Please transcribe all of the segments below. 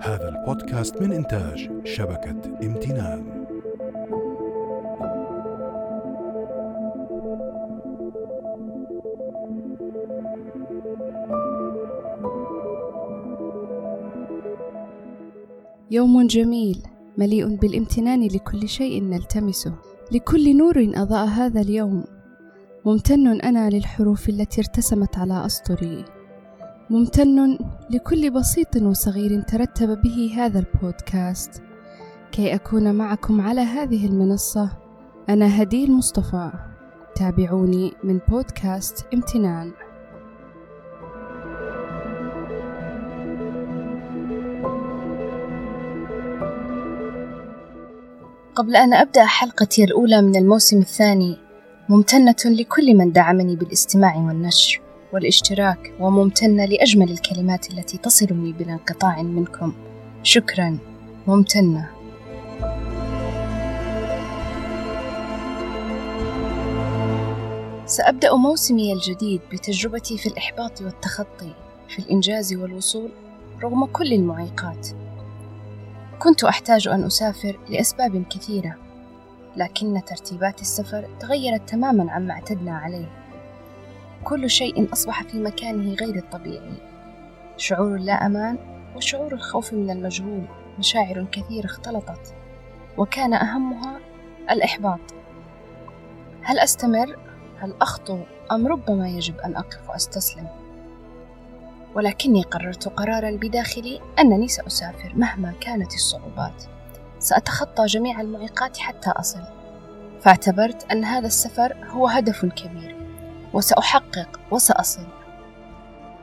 هذا البودكاست من إنتاج شبكة امتنان. يوم جميل مليء بالامتنان لكل شيء نلتمسه. لكل نور أضاء هذا اليوم. ممتن أنا للحروف التي ارتسمت على اسطري ممتن لكل بسيط وصغير ترتب به هذا البودكاست. كي أكون معكم على هذه المنصة أنا هدي المصطفى. تابعوني من بودكاست امتنان. قبل أن أبدأ حلقتي الأولى من الموسم الثاني ممتنة لكل من دعمني بالاستماع والنشر. والاشتراك وممتنة لأجمل الكلمات التي تصلني بلا انقطاع منكم. شكرا. ممتنة. سأبدأ موسمي الجديد بتجربتي في الإحباط والتخطي في الإنجاز والوصول رغم كل المعيقات. كنت أحتاج أن أسافر لأسباب كثيرة لكن ترتيبات السفر تغيرت تماما عما اعتدنا عليه. كل شيء أصبح في مكانه غير الطبيعي شعور اللا أمان وشعور الخوف من المجهول مشاعر كثيرة اختلطت وكان أهمها الإحباط هل أستمر؟ هل أخطو؟ أم ربما يجب أن أقف وأستسلم؟ ولكني قررت قرارا بداخلي أنني سأسافر مهما كانت الصعوبات سأتخطى جميع المعيقات حتى أصل فاعتبرت أن هذا السفر هو هدف كبير وسأحقق وسأصل.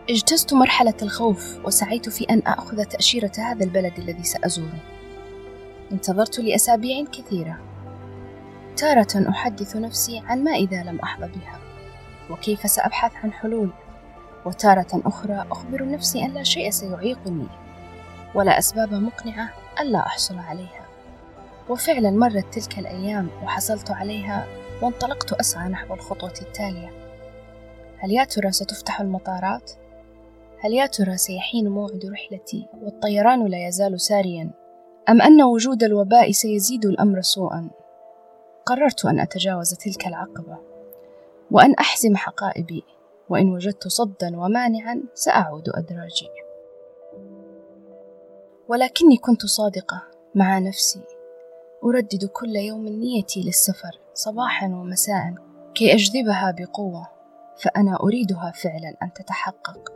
اجتزت مرحلة الخوف وسعيت في أن آخذ تأشيرة هذا البلد الذي سأزوره. انتظرت لأسابيع كثيرة. تارة أحدث نفسي عن ما إذا لم أحظى بها. وكيف سأبحث عن حلول؟ وتارة أخرى أخبر نفسي أن لا شيء سيعيقني. ولا أسباب مقنعة ألا أحصل عليها. وفعلا مرت تلك الأيام وحصلت عليها وانطلقت أسعى نحو الخطوة التالية. هل يا ترى ستفتح المطارات؟ هل يا ترى سيحين موعد رحلتي والطيران لا يزال ساريا؟ أم أن وجود الوباء سيزيد الأمر سوءا؟ قررت أن أتجاوز تلك العقبة وأن أحزم حقائبي وإن وجدت صدا ومانعا سأعود أدراجي ولكني كنت صادقة مع نفسي أردد كل يوم نيتي للسفر صباحا ومساء كي أجذبها بقوة فأنا أريدها فعلا أن تتحقق.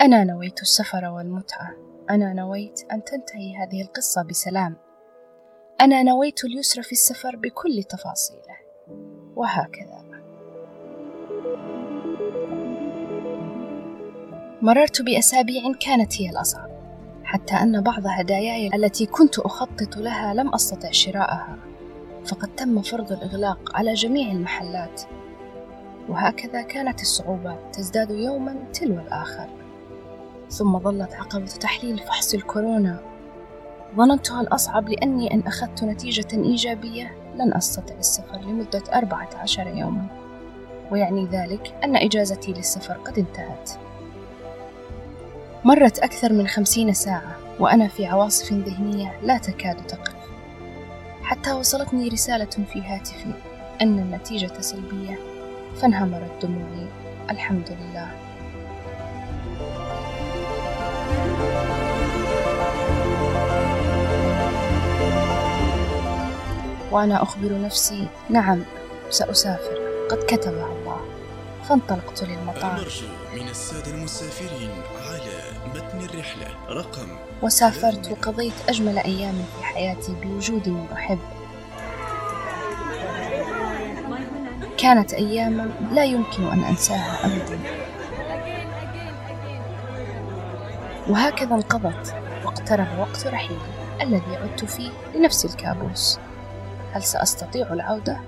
أنا نويت السفر والمتعة. أنا نويت أن تنتهي هذه القصة بسلام. أنا نويت اليسر في السفر بكل تفاصيله. وهكذا. مررت بأسابيع كانت هي الأصعب. حتى أن بعض هداياي التي كنت أخطط لها لم أستطع شراءها. فقد تم فرض الإغلاق على جميع المحلات. وهكذا كانت الصعوبات تزداد يوما تلو الآخر. ثم ظلت عقبة تحليل فحص الكورونا. ظننتها الأصعب لأني إن أخذت نتيجة إيجابية؟ لن أستطيع السفر لمدة أربعة عشر يوما. ويعني ذلك أن إجازتي للسفر قد انتهت. مرت أكثر من خمسين ساعة وأنا في عواصف ذهنية لا تكاد تقف. حتى وصلتني رسالة في هاتفي أن النتيجة سلبية فانهمرت دموعي. الحمد لله. وأنا أخبر نفسي نعم سأسافر. قد كتبها الله. فانطلقت للمطار. من السادة المسافرين على متن الرحلة رقم وسافرت وقضيت أجمل أيام في حياتي بوجود أحب كانت أياما لا يمكن أن أنساها أبدا وهكذا انقضت واقترب وقت رحيلي الذي عدت فيه لنفس الكابوس هل سأستطيع العودة؟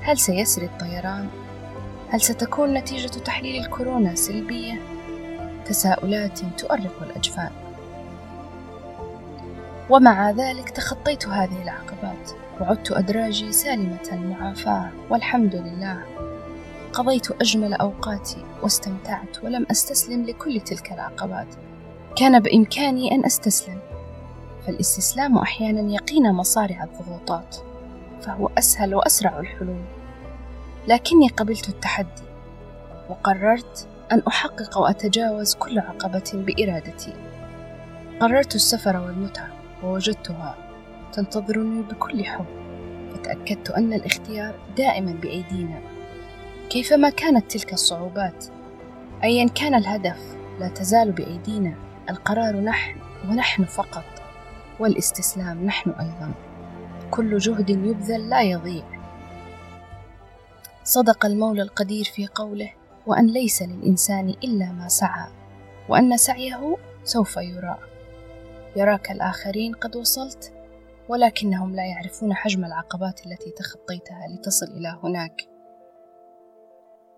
هل سيسري الطيران؟ هل ستكون نتيجة تحليل الكورونا سلبية؟ تساؤلات تؤرق الأجفان. ومع ذلك تخطيت هذه العقبات. وعدت أدراجي سالمة معافاة والحمد لله. قضيت أجمل أوقاتي واستمتعت ولم أستسلم لكل تلك العقبات. كان بإمكاني أن أستسلم. فالاستسلام أحيانا يقينا مصارع الضغوطات. فهو أسهل وأسرع الحلول. لكني قبلت التحدي. وقررت أن أحقق وأتجاوز كل عقبة بإرادتي. قررت السفر والمتعة ووجدتها تنتظرني بكل حب. فتأكدت أن الاختيار دائما بأيدينا. كيفما كانت تلك الصعوبات أيا كان الهدف لا تزال بأيدينا القرار نحن ونحن فقط والاستسلام نحن أيضا. كل جهد يبذل لا يضيع. صدق المولى القدير في قوله وأن ليس للإنسان إلا ما سعى وأن سعيه سوف يرى. يراك الآخرين قد وصلت ولكنهم لا يعرفون حجم العقبات التي تخطيتها لتصل إلى هناك.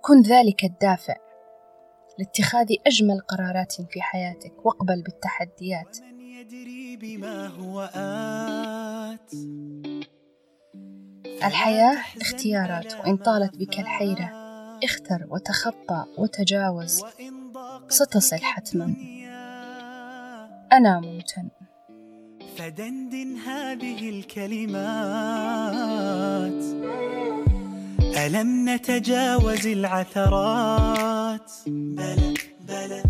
كن ذلك الدافع لاتخاذ أجمل قرارات في حياتك واقبل بالتحديات. بما هو آت. الحياة اختيارات وإن طالت بك الحيرة اختر وتخطى وتجاوز ستصل حتما. أنا ممتن فدندن هذه الكلمات. ألم نتجاوز العثرات؟ بلى بلى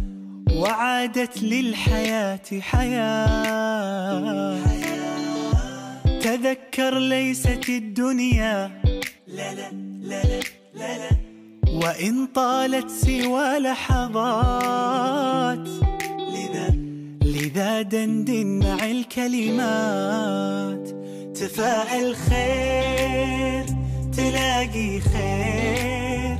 وعادت للحياة حياة. تذكر ليست الدنيا. لا لا لا لا لا لا. وإن طالت سوى لحظات. لذا لذا دندن مع الكلمات. تفاءل خير تلاقي خير.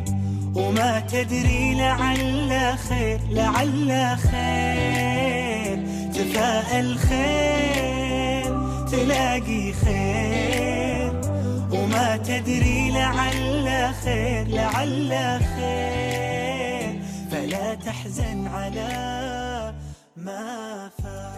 وما تدري لعل خير لعل خير. تفاءل خير تلاقي خير. وما تدري لعل خير لعل خير. فلا تحزن على ما فات